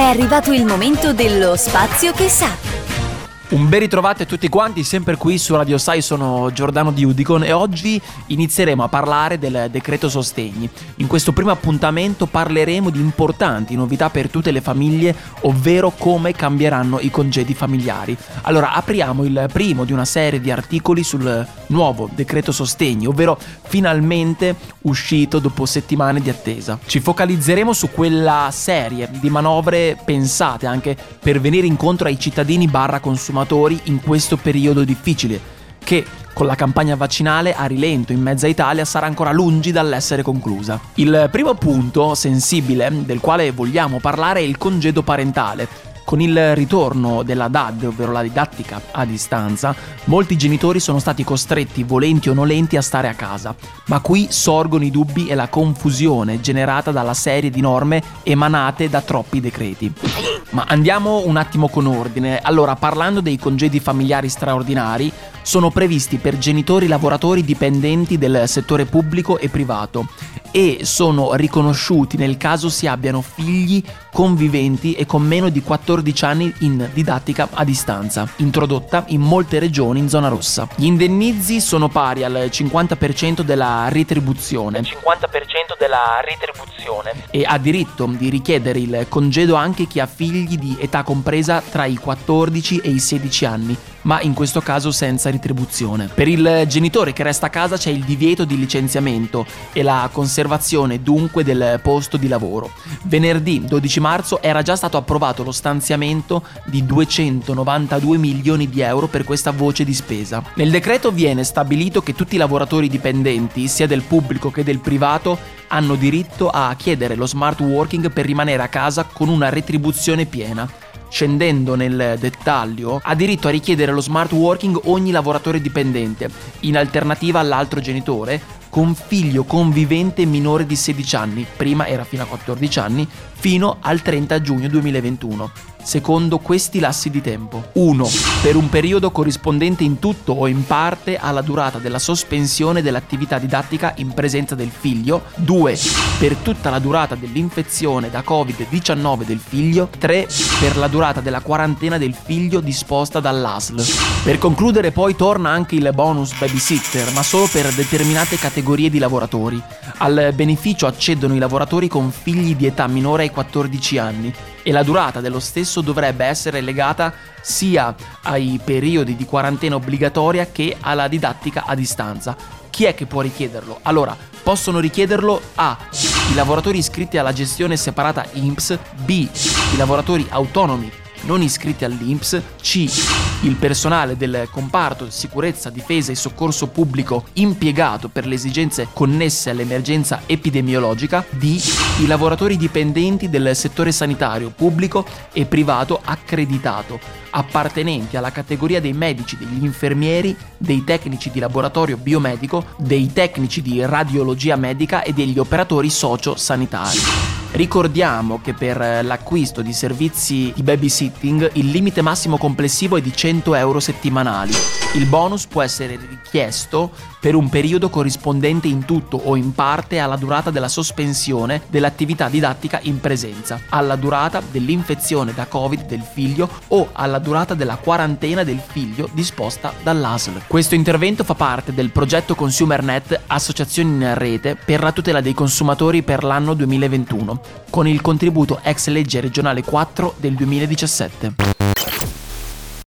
È arrivato il momento dello spazio che sa. Un ben ritrovati a tutti quanti, sempre qui su Radio Sai, sono Giordano di Udicon e oggi inizieremo a parlare del decreto sostegni. In questo primo appuntamento parleremo di importanti novità per tutte le famiglie, ovvero come cambieranno i congedi familiari. Allora, apriamo il primo di una serie di articoli sul nuovo decreto sostegni, ovvero finalmente uscito dopo settimane di attesa. Ci focalizzeremo su quella serie di manovre pensate anche per venire incontro ai cittadini barra consumatori consumatori in questo periodo difficile, che con la campagna vaccinale a rilento in mezza Italia sarà ancora lungi dall'essere conclusa. Il primo punto sensibile del quale vogliamo parlare è il congedo parentale con il ritorno della DAD, ovvero la didattica a distanza, molti genitori sono stati costretti, volenti o nolenti, a stare a casa. Ma qui sorgono i dubbi e la confusione generata dalla serie di norme emanate da troppi decreti. Ma andiamo un attimo con ordine. Allora, parlando dei congedi familiari straordinari, sono previsti per genitori lavoratori dipendenti del settore pubblico e privato e sono riconosciuti nel caso si abbiano figli conviventi e con meno di 14 anni in didattica a distanza, introdotta in molte regioni in zona rossa. Gli indennizi sono pari al 50% della retribuzione. 50% della retribuzione. E ha diritto di richiedere il congedo anche chi ha figli di età compresa tra i 14 e i 16 anni, ma in questo caso senza retribuzione. Per il genitore che resta a casa c'è il divieto di licenziamento e la conservazione dunque del posto di lavoro. Venerdì 12 marzo era già stato approvato lo stanziamento di 292 milioni di euro per questa voce di spesa. Nel decreto viene stabilito che tutti i lavoratori dipendenti, sia del pubblico che del privato, hanno diritto a chiedere lo smart working per rimanere a casa con una retribuzione piena. Scendendo nel dettaglio, ha diritto a richiedere lo smart working ogni lavoratore dipendente, in alternativa all'altro genitore, con figlio convivente minore di 16 anni, prima era fino a 14 anni, fino al 30 giugno 2021 secondo questi lassi di tempo. 1. Per un periodo corrispondente in tutto o in parte alla durata della sospensione dell'attività didattica in presenza del figlio. 2. Per tutta la durata dell'infezione da Covid-19 del figlio. 3. Per la durata della quarantena del figlio disposta dall'ASL. Per concludere poi torna anche il bonus babysitter, ma solo per determinate categorie di lavoratori. Al beneficio accedono i lavoratori con figli di età minore ai 14 anni e la durata dello stesso dovrebbe essere legata sia ai periodi di quarantena obbligatoria che alla didattica a distanza. Chi è che può richiederlo? Allora, possono richiederlo A. I lavoratori iscritti alla gestione separata INPS, B. I lavoratori autonomi non iscritti all'INPS, C. Il personale del comparto sicurezza, difesa e soccorso pubblico impiegato per le esigenze connesse all'emergenza epidemiologica, D. I lavoratori dipendenti del settore sanitario pubblico e privato accreditato, appartenenti alla categoria dei medici, degli infermieri, dei tecnici di laboratorio biomedico, dei tecnici di radiologia medica e degli operatori socio-sanitari. Ricordiamo che per l'acquisto di servizi di babysitting il limite massimo complessivo è di 100 euro settimanali. Il bonus può essere richiesto per un periodo corrispondente in tutto o in parte alla durata della sospensione dell'attività didattica in presenza, alla durata dell'infezione da Covid del figlio o alla durata della quarantena del figlio disposta dall'ASL. Questo intervento fa parte del progetto ConsumerNet Associazioni in Rete per la tutela dei consumatori per l'anno 2021 con il contributo ex legge regionale 4 del 2017.